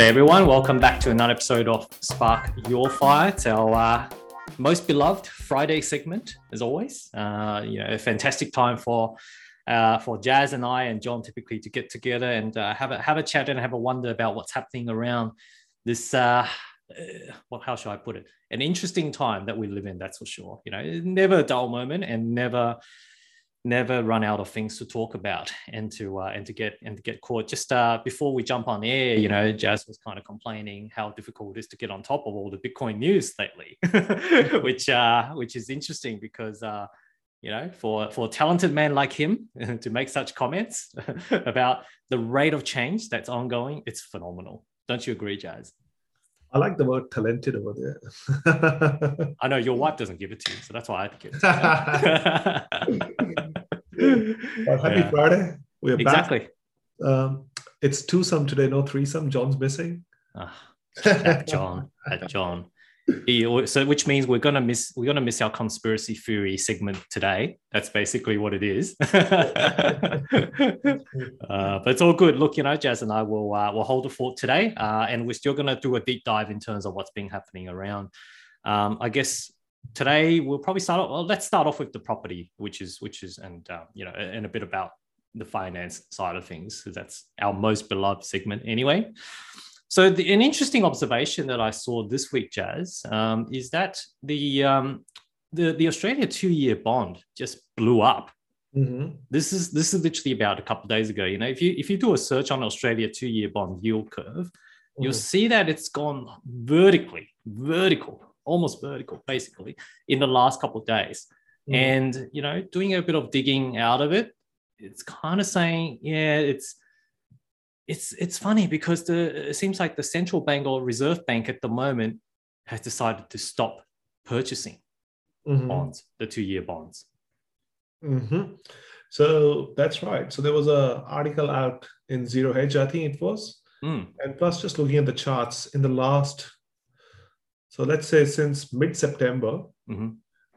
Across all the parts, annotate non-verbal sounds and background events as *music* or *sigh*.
Hey everyone, welcome back to another episode of Spark Your Fire. It's our uh, most beloved Friday segment, as always. Uh, you know, a fantastic time for uh, for Jazz and I and John typically to get together and uh, have a have a chat and have a wonder about what's happening around this. Uh, uh, well, how shall I put it? An interesting time that we live in. That's for sure. You know, never a dull moment and never never run out of things to talk about and to uh, and to get and to get caught. Just uh, before we jump on air, you know, Jazz was kind of complaining how difficult it is to get on top of all the Bitcoin news lately, *laughs* which uh, which is interesting because uh, you know, for for a talented man like him *laughs* to make such comments *laughs* about the rate of change that's ongoing, it's phenomenal. Don't you agree, Jazz? I like the word talented over there. *laughs* I know your wife doesn't give it to you, so that's why I give it to you. *laughs* well, happy yeah. Friday. We're exactly. back. Um, it's twosome today, no threesome. John's missing. Ah, John, John so which means we're gonna miss we're gonna miss our conspiracy theory segment today. That's basically what it is. *laughs* uh, but it's all good. Look, you know, Jazz and I will uh, will hold the fort today, uh, and we're still gonna do a deep dive in terms of what's been happening around. Um, I guess today we'll probably start. Off, well, let's start off with the property, which is which is and uh, you know, and a bit about the finance side of things, because that's our most beloved segment anyway. So the, an interesting observation that I saw this week, Jazz, um, is that the, um, the the Australia two-year bond just blew up. Mm-hmm. This is this is literally about a couple of days ago. You know, if you if you do a search on Australia two-year bond yield curve, mm-hmm. you'll see that it's gone vertically, vertical, almost vertical, basically, in the last couple of days. Mm-hmm. And you know, doing a bit of digging out of it, it's kind of saying, yeah, it's it's it's funny because the it seems like the central bank or reserve bank at the moment has decided to stop purchasing mm-hmm. bonds, the two-year bonds. Mm-hmm. So that's right. So there was a article out in Zero Hedge, I think it was, mm. and plus just looking at the charts in the last, so let's say since mid-September, mm-hmm.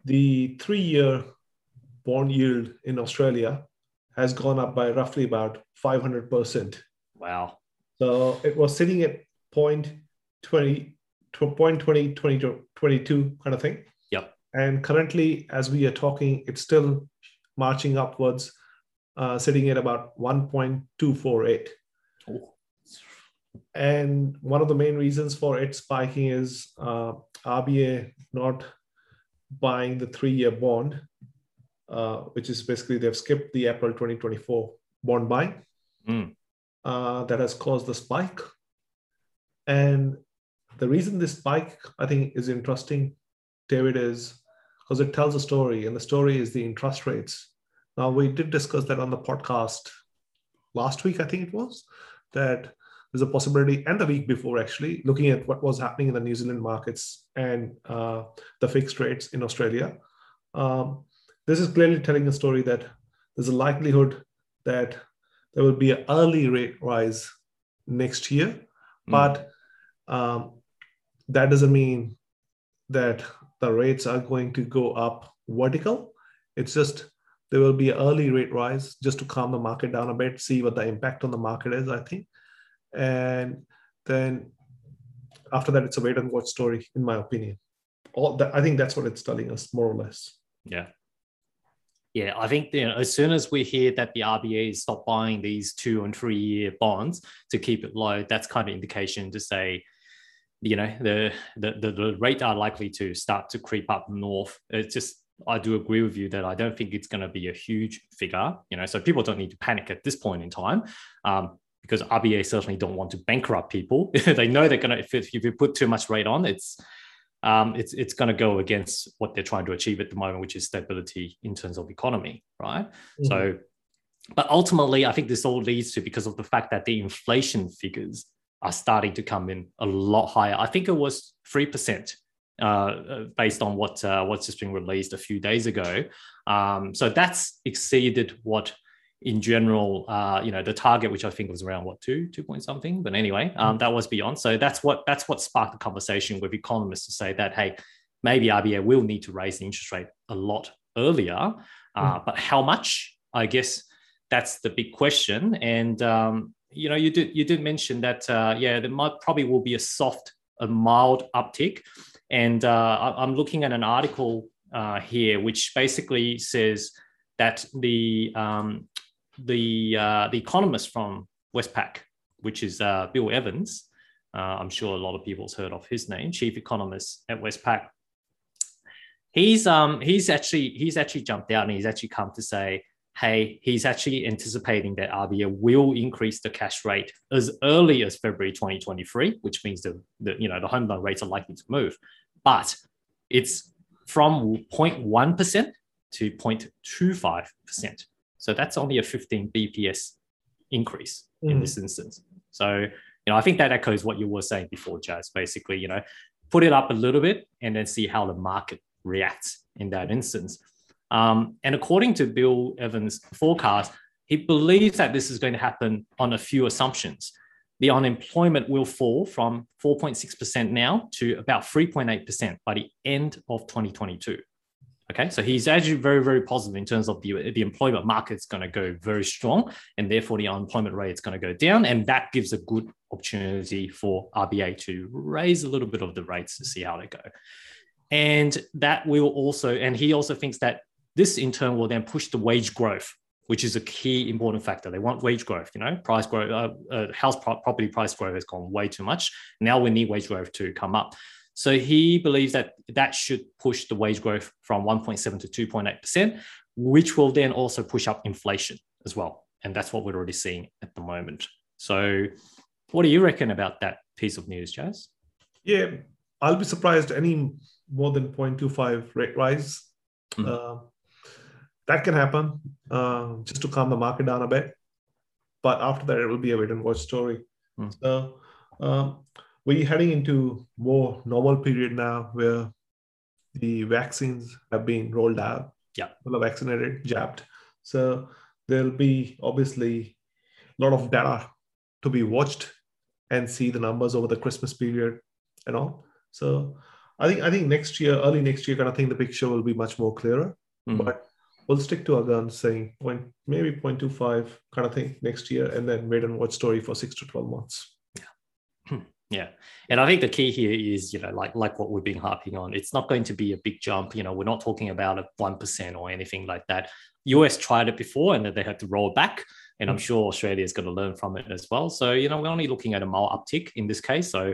the three-year bond yield in Australia has gone up by roughly about 500 percent Wow. So it was sitting at point 20, point 20, 20 22 kind of thing. Yep. And currently, as we are talking, it's still marching upwards, uh, sitting at about 1.248. Oh. And one of the main reasons for it spiking is uh, RBA not buying the three year bond, uh, which is basically they've skipped the April 2024 bond buying. Mm uh, that has caused the spike. And the reason this spike, I think, is interesting, David, is because it tells a story, and the story is the interest rates. Now, we did discuss that on the podcast last week, I think it was, that there's a possibility, and the week before actually, looking at what was happening in the New Zealand markets and uh, the fixed rates in Australia. Um, this is clearly telling a story that there's a likelihood that there will be an early rate rise next year, mm. but um, that doesn't mean that the rates are going to go up vertical. It's just there will be an early rate rise just to calm the market down a bit, see what the impact on the market is, I think. And then after that, it's a wait and watch story, in my opinion. All that, I think that's what it's telling us, more or less. Yeah. Yeah, I think you know, as soon as we hear that the RBA is stop buying these two and three year bonds to keep it low, that's kind of indication to say, you know, the the the, the rate are likely to start to creep up north. It's just I do agree with you that I don't think it's going to be a huge figure. You know, so people don't need to panic at this point in time. Um, because RBA certainly don't want to bankrupt people. *laughs* they know they're going to, if, if you put too much rate on, it's um, it's it's going to go against what they're trying to achieve at the moment, which is stability in terms of economy, right? Mm-hmm. So, but ultimately, I think this all leads to because of the fact that the inflation figures are starting to come in a lot higher. I think it was three percent uh, uh, based on what uh, what's just been released a few days ago. Um, so that's exceeded what in general, uh, you know, the target, which I think was around what two, two point something, but anyway, um, that was beyond. So that's what that's what sparked the conversation with economists to say that hey, maybe RBA will need to raise the interest rate a lot earlier, uh, mm. but how much? I guess that's the big question. And um, you know, you did you did mention that uh, yeah, there might probably will be a soft, a mild uptick, and uh, I'm looking at an article uh, here which basically says that the um, the uh, the economist from Westpac, which is uh, Bill Evans, uh, I'm sure a lot of people's heard of his name, chief economist at Westpac. He's um he's actually he's actually jumped out and he's actually come to say hey, he's actually anticipating that RBA will increase the cash rate as early as February 2023, which means the, the you know the home loan rates are likely to move, but it's from 0.1% to 0.25%. So that's only a 15 BPS increase mm. in this instance. So, you know, I think that echoes what you were saying before, Jazz. Basically, you know, put it up a little bit and then see how the market reacts in that instance. Um, and according to Bill Evans' forecast, he believes that this is going to happen on a few assumptions. The unemployment will fall from 4.6% now to about 3.8% by the end of 2022. Okay, so he's actually very, very positive in terms of the, the employment market is going to go very strong, and therefore the unemployment rate is going to go down, and that gives a good opportunity for RBA to raise a little bit of the rates to see how they go. And that will also, and he also thinks that this in turn will then push the wage growth, which is a key important factor. They want wage growth. You know, price growth, uh, uh, house pro- property price growth has gone way too much. Now we need wage growth to come up. So he believes that that should push the wage growth from 1.7 to 2.8 percent, which will then also push up inflation as well. And that's what we're already seeing at the moment. So, what do you reckon about that piece of news, Jazz? Yeah, I'll be surprised any more than 0.25 rate rise. Mm. Uh, that can happen uh, just to calm the market down a bit. But after that, it will be a wait and watch story. Mm. So um, we're heading into more normal period now where the vaccines have been rolled out. Yeah. People are vaccinated, jabbed. So there'll be obviously a lot of data to be watched and see the numbers over the Christmas period and all. So I think I think next year, early next year, kind of thing, the picture will be much more clearer. Mm. But we'll stick to our guns saying point maybe 0.25 kind of thing next year and then wait and watch story for six to 12 months yeah. And i think the key here is you know like like what we've been harping on it's not going to be a big jump. You know we're not talking about a 1% or anything like that. Us tried it before and then they had to roll back and i'm hmm. sure australia is going to learn from it as well. So you know we're only looking at a mild uptick in this case. So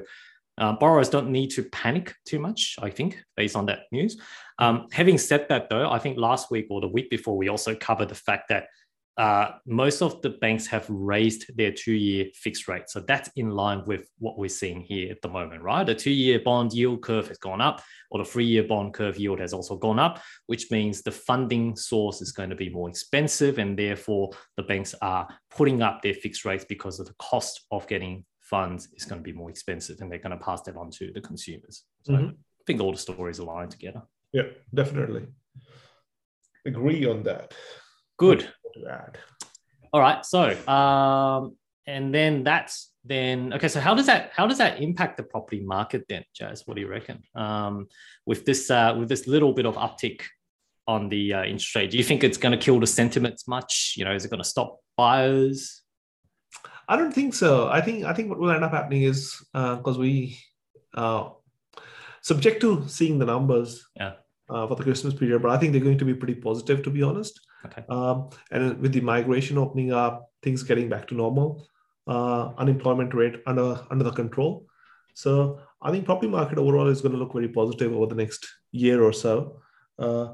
uh, borrowers don't need to panic too much, I think, based on that news. Um, having said that, though, I think last week or the week before, we also covered the fact that uh, most of the banks have raised their two-year fixed rate. So that's in line with what we're seeing here at the moment, right? The two-year bond yield curve has gone up, or the three-year bond curve yield has also gone up, which means the funding source is going to be more expensive, and therefore the banks are putting up their fixed rates because of the cost of getting funds is going to be more expensive and they're going to pass that on to the consumers. So mm-hmm. I think all the stories align together. Yeah, definitely. Agree on that. Good. To add. All right. So, um, and then that's then okay. So how does that how does that impact the property market then, Jazz? What do you reckon? Um, with this uh, with this little bit of uptick on the uh, interest rate, do you think it's going to kill the sentiments much? You know, is it going to stop buyers? I don't think so. I think I think what will end up happening is because uh, we uh, subject to seeing the numbers yeah. uh, for the Christmas period, but I think they're going to be pretty positive, to be honest. Okay. Um, and with the migration opening up, things getting back to normal, uh, unemployment rate under under the control. So I think property market overall is going to look very positive over the next year or so. Uh,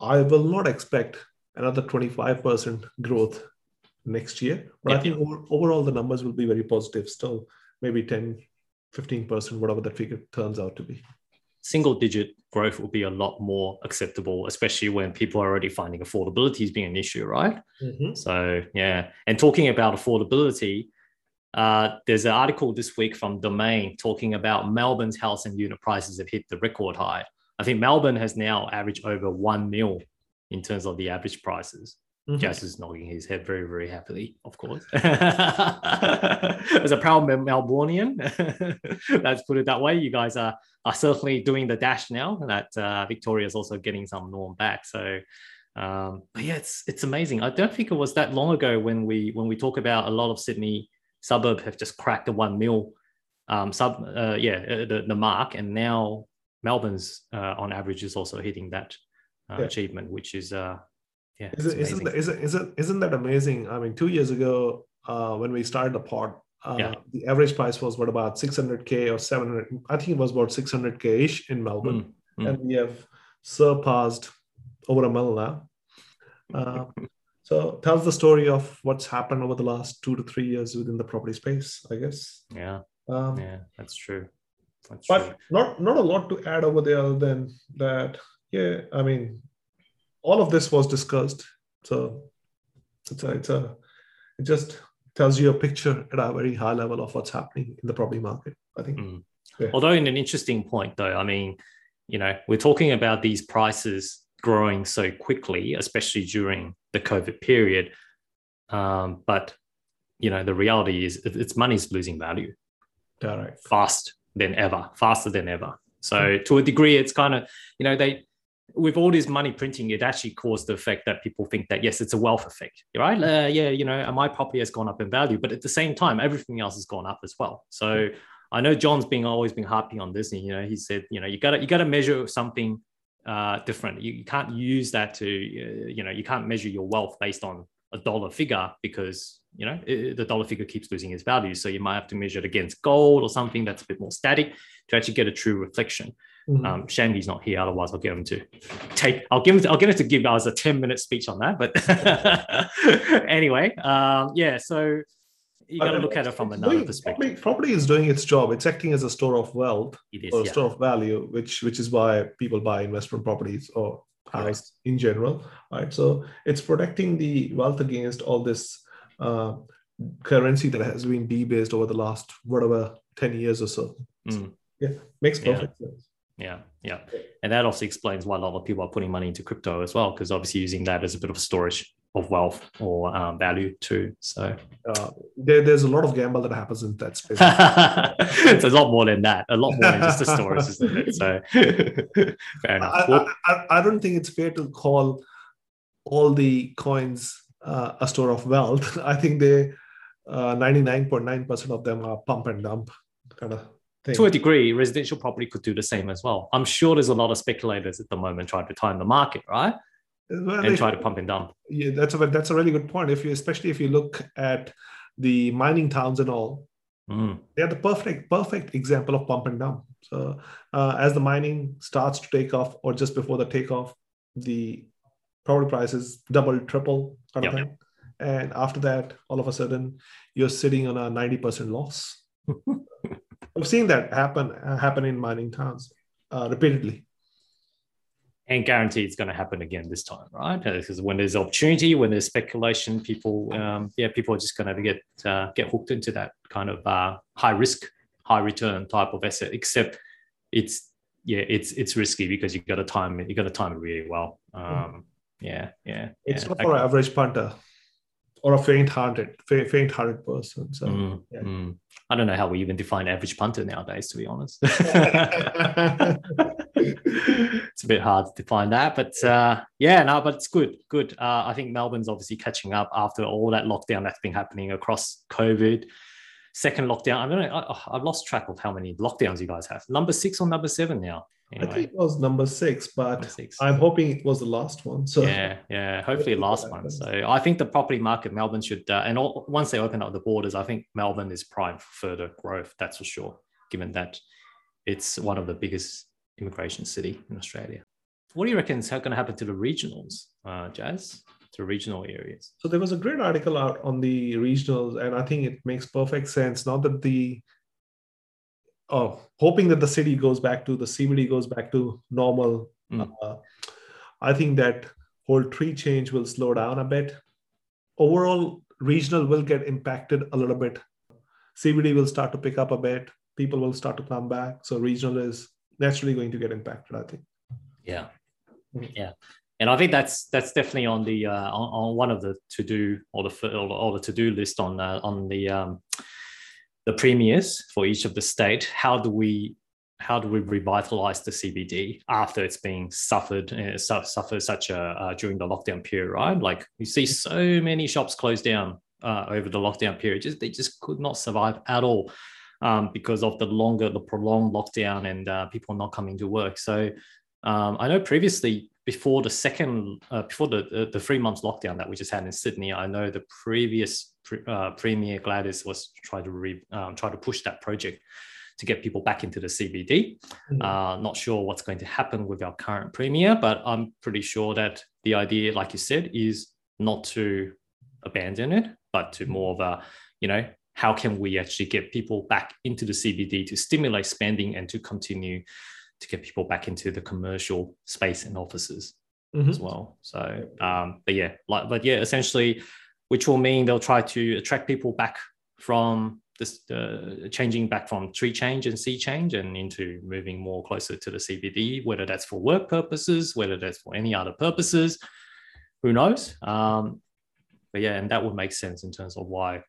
I will not expect another 25% growth next year. But I think over, overall the numbers will be very positive still, maybe 10, 15%, whatever that figure turns out to be. Single digit growth will be a lot more acceptable, especially when people are already finding affordability as being an issue, right? Mm-hmm. So, yeah. And talking about affordability, uh, there's an article this week from Domain talking about Melbourne's house and unit prices have hit the record high. I think Melbourne has now averaged over 1 mil in terms of the average prices. Mm-hmm. Jazz is nodding his head very, very happily, of course. *laughs* *laughs* As a proud Melbourneian, *laughs* let's put it that way. You guys are, are certainly doing the dash now that uh, Victoria is also getting some norm back. So, um, but yeah, it's it's amazing. I don't think it was that long ago when we when we talk about a lot of Sydney suburb have just cracked the one mil um, sub, uh, yeah, uh, the, the mark, and now Melbourne's uh, on average is also hitting that uh, yeah. achievement, which is uh, yeah, is it, isn't, isn't, isn't, isn't that amazing? I mean, two years ago uh, when we started the pod, uh, yeah. the average price was what about 600k or 700 i think it was about 600k ish in melbourne mm, mm. and we have surpassed over a mil now uh, *laughs* so tells the story of what's happened over the last two to three years within the property space i guess yeah um, yeah that's true that's but true. not not a lot to add over there other than that yeah i mean all of this was discussed so it's a, it's a it just tells you a picture at a very high level of what's happening in the property market. I think. Mm. Yeah. Although, in an interesting point, though, I mean, you know, we're talking about these prices growing so quickly, especially during the COVID period. Um, but you know, the reality is it's money's losing value. Correct. Fast than ever, faster than ever. So mm. to a degree, it's kind of, you know, they with all this money printing, it actually caused the effect that people think that yes, it's a wealth effect, right? Uh, yeah, you know, my property has gone up in value, but at the same time, everything else has gone up as well. So I know John's been always been harping on this, and you know, he said, you know, you got to you got to measure something uh, different. You, you, can't use that to, uh, you know, you can't measure your wealth based on a dollar figure because you know it, the dollar figure keeps losing its value. So you might have to measure it against gold or something that's a bit more static to actually get a true reflection. Mm-hmm. Um, shame he's not here. Otherwise, I'll get him to take. I'll give him. I'll get him to give us a ten minute speech on that. But *laughs* anyway, um, yeah. So you got to look at it from another doing, perspective. Property, property, is doing its job. It's acting as a store of wealth it is, or a yeah. store of value, which which is why people buy investment properties or house right. in general. Right. So it's protecting the wealth against all this uh, currency that has been debased over the last whatever ten years or so. Mm. Yeah, makes perfect yeah. sense. Yeah, yeah, and that also explains why a lot of people are putting money into crypto as well, because obviously using that as a bit of storage of wealth or um, value too. So uh, there, there's a lot of gamble that happens in that space. *laughs* it's a lot more than that. A lot more than just a storage, isn't it? So fair *laughs* enough. I, I, I, don't think it's fair to call all the coins a store of wealth. *laughs* I think they uh, 99.9% of them are pump and dump kind of thing. To a degree, residential property could do the same as well. I'm sure there's a lot of speculators at the moment trying to time the market, right? Well, and if, try to pump and dump. Yeah, that's a that's a really good point. If you especially if you look at the mining towns and all, mm. they're the perfect perfect example of pump and dump. So uh, as the mining starts to take off, or just before the takeoff, the property prices double, triple kind yep. of thing. And after that, all of a sudden, you're sitting on a 90% loss. *laughs* I've seen that happen uh, happen in mining towns uh, repeatedly. And guarantee it's going to happen again this time, right? Because when there's opportunity, when there's speculation, people, um, yeah, people are just going to get uh, get hooked into that kind of uh, high risk, high return type of asset. Except it's yeah, it's it's risky because you got to time it. You got to time it really well. Um, yeah, yeah. It's yeah. not for an average punter or a faint-hearted, faint-hearted person. So mm, yeah. mm. I don't know how we even define average punter nowadays, to be honest. *laughs* it's a bit hard to define that, but uh, yeah, no, but it's good, good. Uh, I think Melbourne's obviously catching up after all that lockdown that's been happening across COVID. Second lockdown, I don't know. I, I've lost track of how many lockdowns you guys have. Number six or number seven now. Anyway. I think it was number six, but number six. I'm hoping it was the last one. So yeah, yeah, hopefully last one. So I think the property market, Melbourne should, uh, and all, once they open up the borders, I think Melbourne is prime for further growth. That's for sure, given that it's one of the biggest immigration city in Australia. What do you reckon is going to happen to the regionals, uh, Jazz? To regional areas. So there was a great article out on the regionals, and I think it makes perfect sense. Now that the oh, hoping that the city goes back to the CBD goes back to normal. Mm. Uh, I think that whole tree change will slow down a bit. Overall, regional will get impacted a little bit. CBD will start to pick up a bit. People will start to come back. So regional is naturally going to get impacted. I think. Yeah, mm-hmm. yeah, and I think that's that's definitely on the uh, on, on one of the to do or the or the to do list on uh, on the um, the premiers for each of the state, how do we how do we revitalize the CBD after it's been suffered uh, suffered such a uh, during the lockdown period, right? Like you see so many shops closed down uh, over the lockdown period. Just they just could not survive at all um, because of the longer, the prolonged lockdown and uh, people not coming to work. So um, I know previously before the second, uh, before the, the, the three months lockdown that we just had in Sydney, I know the previous uh, premier Gladys was trying to re, um, try to push that project to get people back into the CBD. Mm-hmm. Uh, not sure what's going to happen with our current premier, but I'm pretty sure that the idea, like you said, is not to abandon it, but to more of a, you know, how can we actually get people back into the CBD to stimulate spending and to continue to get people back into the commercial space and offices mm-hmm. as well. So, um, but yeah, like, but yeah, essentially, which will mean they'll try to attract people back from this uh, changing back from tree change and sea change and into moving more closer to the CBD, whether that's for work purposes, whether that's for any other purposes, who knows? Um, but yeah, and that would make sense in terms of why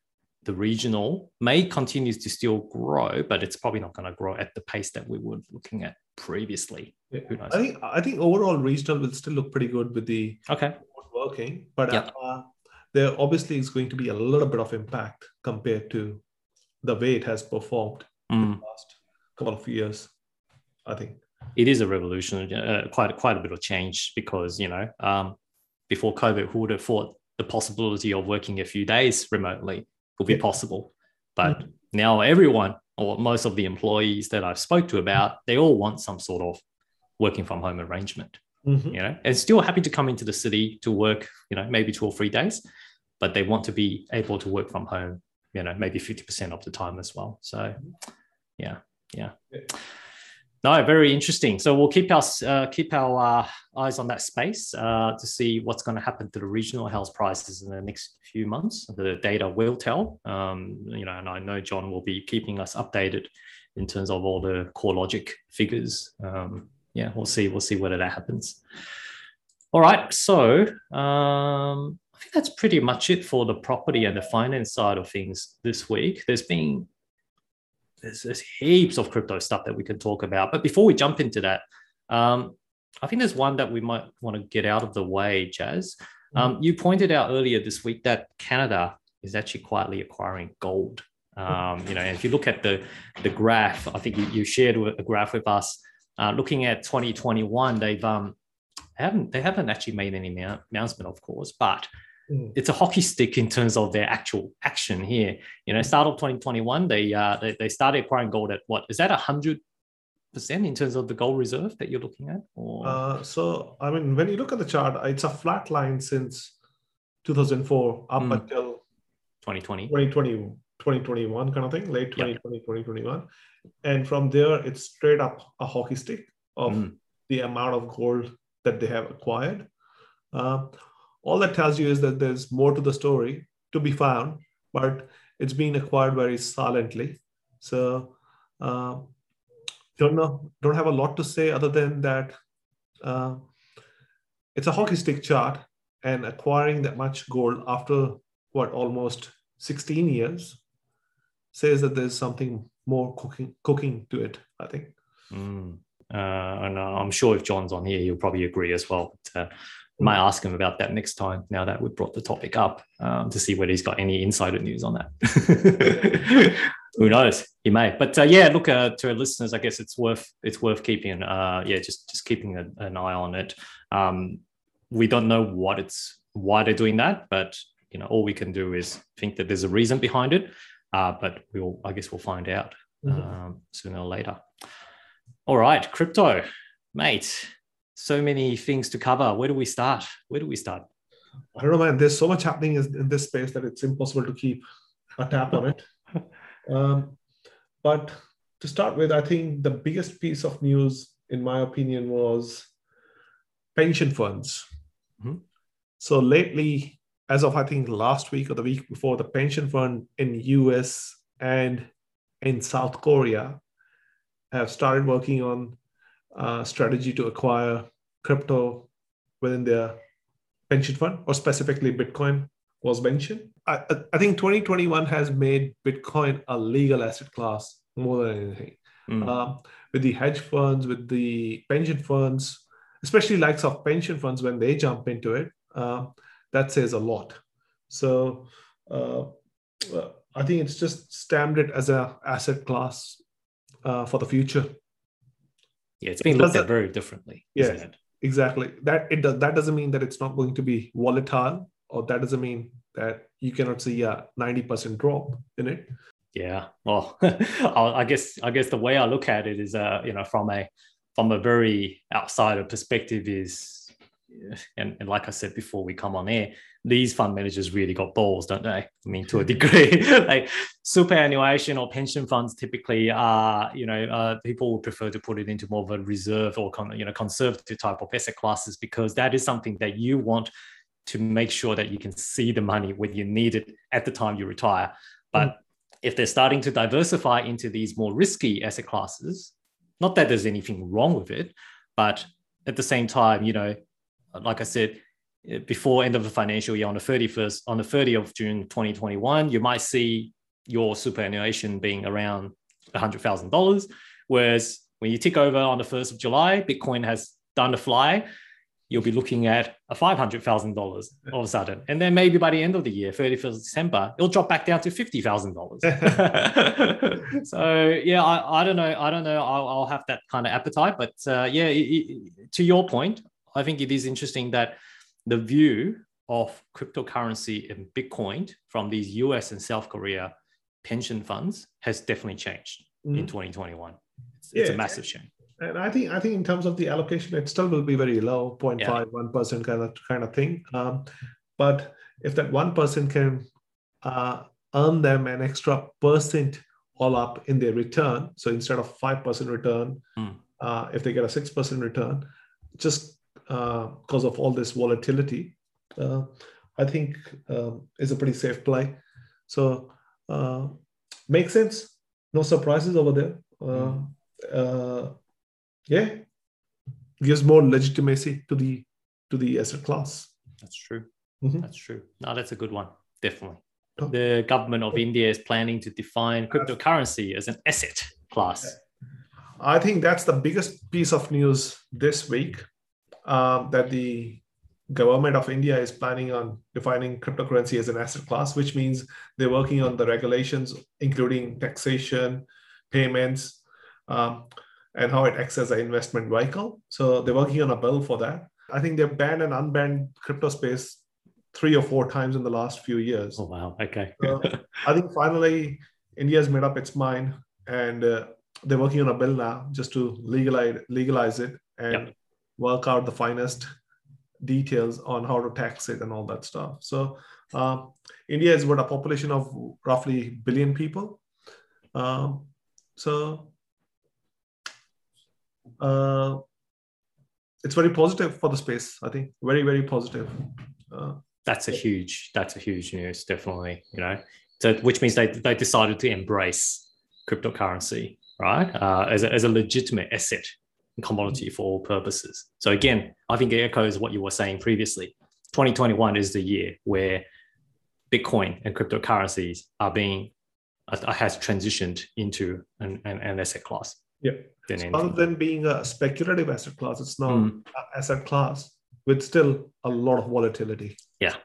the regional may continue to still grow, but it's probably not going to grow at the pace that we were looking at previously. Yeah. Who knows? I think I think overall regional will still look pretty good with the okay working, but yep. uh, there obviously is going to be a little bit of impact compared to the way it has performed mm. in the last couple of years. I think it is a revolution, uh, quite quite a bit of change because you know um, before COVID, who would have thought the possibility of working a few days remotely would be yeah. possible? But mm. now everyone or most of the employees that I've spoke to about, they all want some sort of working from home arrangement. Mm-hmm. You know, and still happy to come into the city to work, you know, maybe two or three days, but they want to be able to work from home, you know, maybe 50% of the time as well. So yeah, yeah. yeah. No, very interesting. So we'll keep our uh, keep our uh, eyes on that space uh, to see what's going to happen to the regional house prices in the next few months. The data will tell, um, you know, and I know John will be keeping us updated in terms of all the CoreLogic figures. Um, yeah, we'll see. We'll see whether that happens. All right. So um, I think that's pretty much it for the property and the finance side of things this week. There's been there's, there's heaps of crypto stuff that we can talk about. But before we jump into that, um, I think there's one that we might want to get out of the way, Jazz. Um, you pointed out earlier this week that Canada is actually quietly acquiring gold. Um, you know, if you look at the the graph, I think you, you shared a graph with us. Uh, looking at 2021, they've um, haven't they haven't actually made any announcement, of course, but Mm. It's a hockey stick in terms of their actual action here. You know, start of 2021, they uh, they, they started acquiring gold at what is that a hundred percent in terms of the gold reserve that you're looking at? Or uh, so I mean, when you look at the chart, it's a flat line since 2004 up mm. until 2020, 2020, 2021 kind of thing, late 2020, yep. 2021, and from there it's straight up a hockey stick of mm. the amount of gold that they have acquired. Uh, all that tells you is that there's more to the story to be found, but it's being acquired very silently. So uh, don't know, don't have a lot to say other than that uh, it's a hockey stick chart and acquiring that much gold after what almost 16 years says that there's something more cooking cooking to it. I think. Mm. Uh, and uh, I'm sure if John's on here, he'll probably agree as well. But, uh, might ask him about that next time now that we've brought the topic up um, to see whether he's got any insider news on that. *laughs* Who knows? He may. But uh, yeah look uh, to our listeners i guess it's worth it's worth keeping uh, yeah just just keeping a, an eye on it. Um, we don't know what it's why they're doing that but you know all we can do is think that there's a reason behind it uh, but we'll i guess we'll find out mm-hmm. um, sooner or later. All right crypto mate so many things to cover. Where do we start? Where do we start? I don't know, man. There's so much happening in this space that it's impossible to keep a tap on it. *laughs* Um, but to start with, I think the biggest piece of news, in my opinion, was pension funds. Mm-hmm. So lately, as of I think last week or the week before, the pension fund in US and in South Korea have started working on uh, strategy to acquire crypto within their pension fund, or specifically Bitcoin was mentioned. I, I think 2021 has made Bitcoin a legal asset class more than anything. Mm. Um, with the hedge funds, with the pension funds, especially likes of pension funds when they jump into it, uh, that says a lot. So uh, I think it's just stamped it as a asset class uh, for the future. Yeah, it's been looked at very differently. Yeah, exactly. That it does. That doesn't mean that it's not going to be volatile, or that doesn't mean that you cannot see a ninety percent drop in it. Yeah, well, *laughs* I guess I guess the way I look at it is, uh, you know, from a from a very outsider perspective, is, *laughs* and, and like I said before, we come on air, these fund managers really got balls, don't they? I mean, to a degree, *laughs* like superannuation or pension funds typically are, you know, uh, people would prefer to put it into more of a reserve or con- you know conservative type of asset classes because that is something that you want to make sure that you can see the money when you need it at the time you retire. But mm if they're starting to diversify into these more risky asset classes, not that there's anything wrong with it, but at the same time, you know, like I said, before end of the financial year on the 31st, on the 30th of June 2021, you might see your superannuation being around $100,000. Whereas when you tick over on the 1st of July, Bitcoin has done the fly you'll be looking at a $500,000 all of a sudden. And then maybe by the end of the year, 31st of December, it'll drop back down to $50,000. *laughs* so yeah, I, I don't know. I don't know. I'll, I'll have that kind of appetite, but uh, yeah, it, it, to your point, I think it is interesting that the view of cryptocurrency and Bitcoin from these US and South Korea pension funds has definitely changed mm. in 2021. It's, yeah, it's a massive change and I think I think in terms of the allocation, it still will be very low, 0.5, one kind of kind of thing. Um, but if that one person can uh, earn them an extra percent all up in their return, so instead of five percent return, mm. uh, if they get a six percent return, just because of all this volatility, uh, I think um, is a pretty safe play. So uh, makes sense. No surprises over there. Mm yeah gives more legitimacy to the to the asset class that's true mm-hmm. that's true no that's a good one definitely oh. the government of india is planning to define cryptocurrency as an asset class i think that's the biggest piece of news this week um, that the government of india is planning on defining cryptocurrency as an asset class which means they're working on the regulations including taxation payments um, and how it acts as an investment vehicle. So they're working on a bill for that. I think they've banned and unbanned crypto space three or four times in the last few years. Oh wow! Okay. so I think finally India's made up its mind, and uh, they're working on a bill now just to legalize legalize it and yep. Work out the finest details on how to tax it and all that stuff. So uh, India is what a population of roughly billion people. Um, so uh, it's very positive for the space. I think very very positive. Uh, that's a huge that's a huge news, definitely. You know, so which means they they decided to embrace cryptocurrency, right, uh, as a, as a legitimate asset commodity for all purposes. So again, I think it echoes what you were saying previously. 2021 is the year where Bitcoin and cryptocurrencies are being uh, has transitioned into an, an, an asset class. Yeah. Than Other than being a speculative asset class, it's now mm. asset class with still a lot of volatility. Yeah.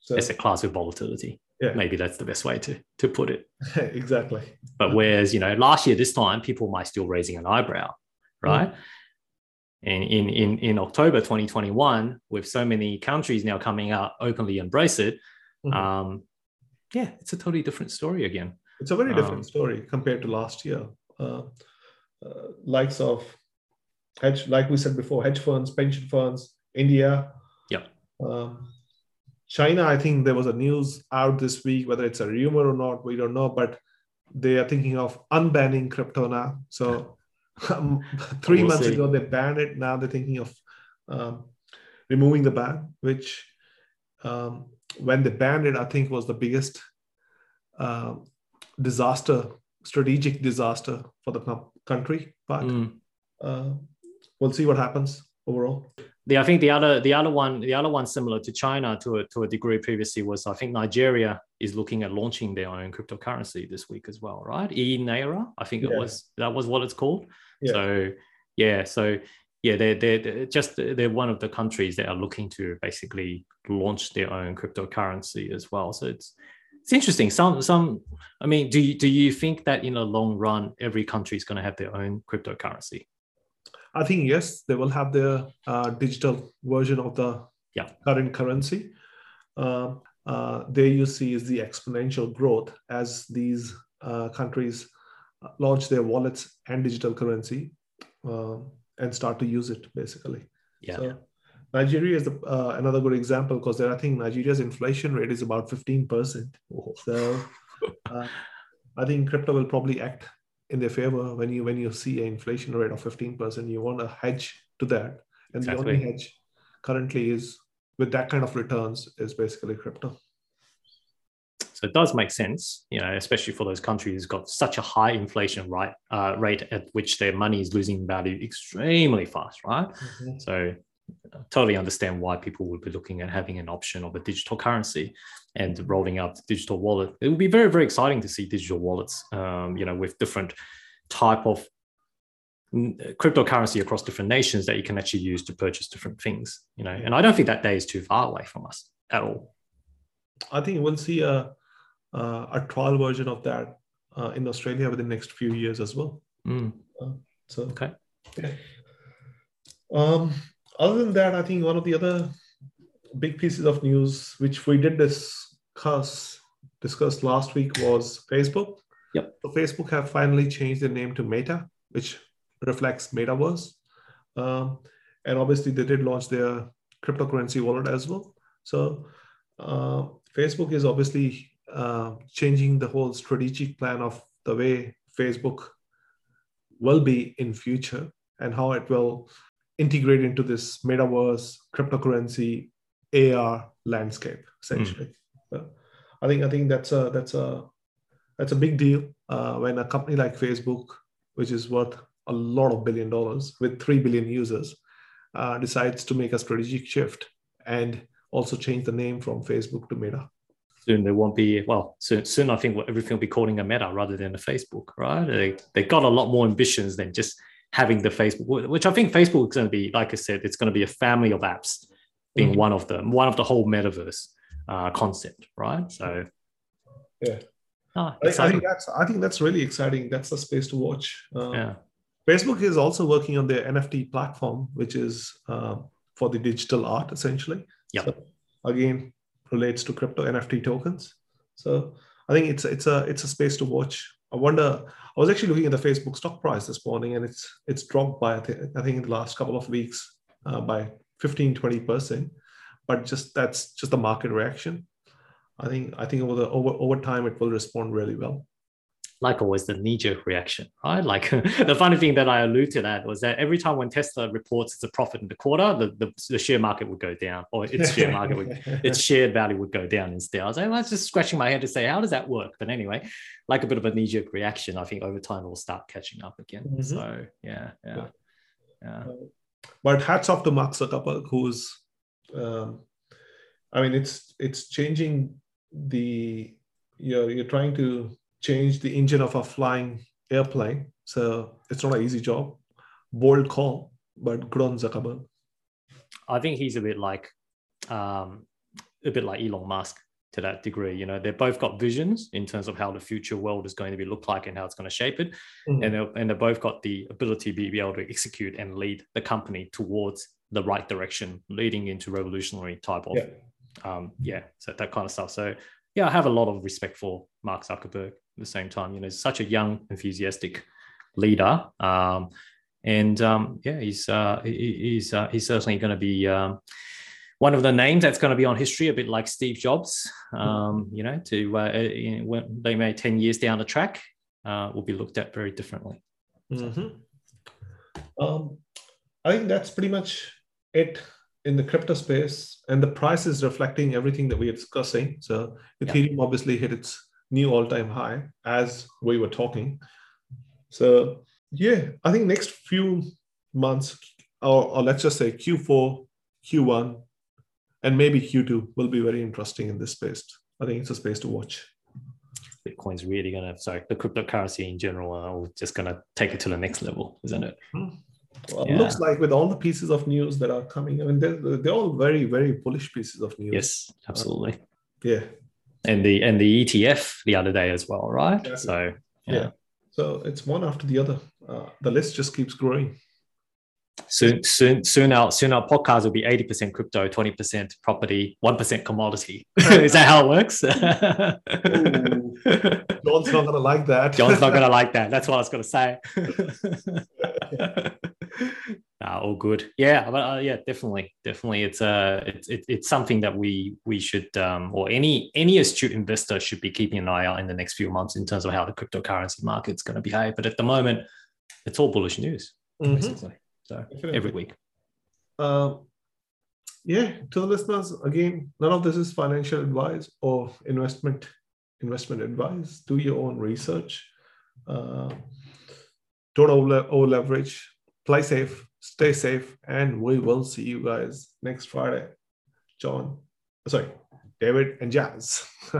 So, asset class with volatility. Yeah. Maybe that's the best way to, to put it. *laughs* exactly. But whereas, you know, last year, this time, people might still raising an eyebrow, right? And in, in, in October 2021, with so many countries now coming out openly embrace it, mm-hmm. um, yeah, it's a totally different story again. It's a very different um, story compared to last year. Uh, uh, likes of hedge, like we said before, hedge funds, pension funds, India. Yeah. Um, China, I think there was a news out this week, whether it's a rumor or not, we don't know, but they are thinking of unbanning crypto now. So um, *laughs* 3 we'll months see. ago they banned it. Now they're thinking of um, removing the ban, which um, when they banned it, I think was the biggest uh, disaster, strategic disaster for the country, but mm. uh, we'll see what happens overall. The, I think the other the other one the other one similar to China to a, to a degree previously was I think Nigeria is looking at launching their own cryptocurrency this week as well, right? E Naira, I think it yeah. was that was what it's called. Yeah. So yeah, so yeah, they're, they're, just they're one of the countries that are looking to basically launch their own cryptocurrency as well. So it's it's interesting. Some some I mean, do you do you think that in the long run every country is going to have their own cryptocurrency? I think yes, they will have their uh, digital version of the yeah. current currency. Uh, uh, there you see is the exponential growth as these uh, countries launch their wallets and digital currency uh, and start to use it basically. Yeah. So Nigeria is the, uh, another good example because I think Nigeria's inflation rate is about 15%. So uh, I think crypto will probably act in their favor when you when you see an inflation rate of 15%. You want a hedge to that. And exactly. the only hedge currently is with that kind of returns is basically crypto. So it does make sense, you know, especially for those countries got such a high inflation right, uh, rate at which their money is losing value extremely fast, right? Mm-hmm. So I totally understand why people would be looking at having an option of a digital currency and rolling out digital wallet. It would be very, very exciting to see digital wallets, um, you know, with different type of cryptocurrency across different nations that you can actually use to purchase different things, you know. And I don't think that day is too far away from us at all. I think we'll see a uh, a trial version of that uh, in Australia within the next few years as well. Mm. Uh, so okay. Yeah. Um, other than that, I think one of the other big pieces of news which we did discuss discussed last week was Facebook. Yep. So Facebook have finally changed their name to Meta, which reflects Metaverse. Um, and obviously, they did launch their cryptocurrency wallet as well. So, uh, Facebook is obviously uh, changing the whole strategic plan of the way Facebook will be in future and how it will integrate into this metaverse, cryptocurrency, AR landscape, essentially. Mm. So I think I think that's a that's a that's a big deal uh, when a company like Facebook, which is worth a lot of billion dollars with three billion users, uh, decides to make a strategic shift and also change the name from Facebook to Meta soon there won't be well soon, soon i think everything will be calling a meta rather than a facebook right? They, they got a lot more ambitions than just having the facebook which i think facebook is going to be like i said it's going to be a family of apps being mm-hmm. one of them one of the whole metaverse uh, concept right? So. Yeah. Oh, I, I, think that's i think that's really exciting. That's the space to watch. Uh, yeah. Facebook is also working on their nft platform which is uh, for the digital art essentially. Yeah so, again relates to crypto NFT tokens. So I think it's it's a it's a space to watch. I wonder. I was actually looking at the Facebook stock price this morning, and it's it's dropped by I think, I think in the last couple of weeks uh, by 15 20 percent. But just that's just the market reaction. I think I think over the over over time it will respond really well like always, the knee jerk reaction, right? Like *laughs* the funny thing that I alluded to that was that every time when Tesla reports it's a profit in the quarter, the, the, the share market would go down, or its share market would, *laughs* its share value would go down instead. I was like, well, I was just scratching my head to say, how does that work? But anyway, like a bit of a knee jerk reaction, I think over time it will start catching up again. Mm-hmm. So yeah, yeah, yeah. But hats off to Mark Zuckerberg, who's, um, I mean, it's it's changing the you're you're trying to change the engine of a flying airplane. So it's not an easy job. Bold call, but good on Zuckerberg. I think he's a bit like um, a bit like Elon Musk to that degree. You know, they've both got visions in terms of how the future world is going to be look like and how it's going to shape it, mm-hmm. and they're, and they've both got the ability to be, able to execute and lead the company towards the right direction, leading into revolutionary type of, yeah, um, yeah so that kind of stuff. So yeah, I have a lot of respect for Mark Zuckerberg the same time. You know, such a young, enthusiastic leader. Um, and um, yeah, he's uh, he's uh, he's certainly going to be um, one of the names that's going to be on history, a bit like Steve Jobs. Um, you know, to uh, you know, when they may ten years down the track, uh, will be looked at very differently. Mm-hmm. Um, I think that's pretty much it in the crypto space, and the price is reflecting everything that we are discussing. So Ethereum yeah. obviously hit its new all-time high as we were talking. So yeah, I think next few months, or, or let's just say Q4, Q1, and maybe Q2 will be very interesting in this space. I think it's a space to watch. Bitcoin's really going to, sorry, the cryptocurrency in general are just going to take it to the next level, isn't it? Hmm. Well, yeah. looks like with all the pieces of news that are coming, I mean, they're, they're all very, very bullish pieces of news. Yes, absolutely. Uh, yeah. And the and the ETF the other day as well, right? Exactly. So yeah. yeah. So it's one after the other. Uh, the list just keeps growing. Soon, soon, soon our soon our podcast will be eighty percent crypto, twenty percent property, one percent commodity. *laughs* Is that how it works? *laughs* *laughs* John's not gonna like that. John's not gonna like that. That's what I was gonna say. Nah, all good. Yeah, but uh, yeah, definitely, definitely. It's uh, it's it, it's something that we we should um, or any any astute investor should be keeping an eye out in the next few months in terms of how the cryptocurrency market's going to behave. But at the moment, it's all bullish news, mm-hmm. basically. So definitely. every week. Um, yeah, to the listeners, again, none of this is financial advice or investment investment advice. Do your own research. Uh, don't over leverage. Play safe stay safe, and we will see you guys next Friday. John, sorry, David and Jazz. *laughs*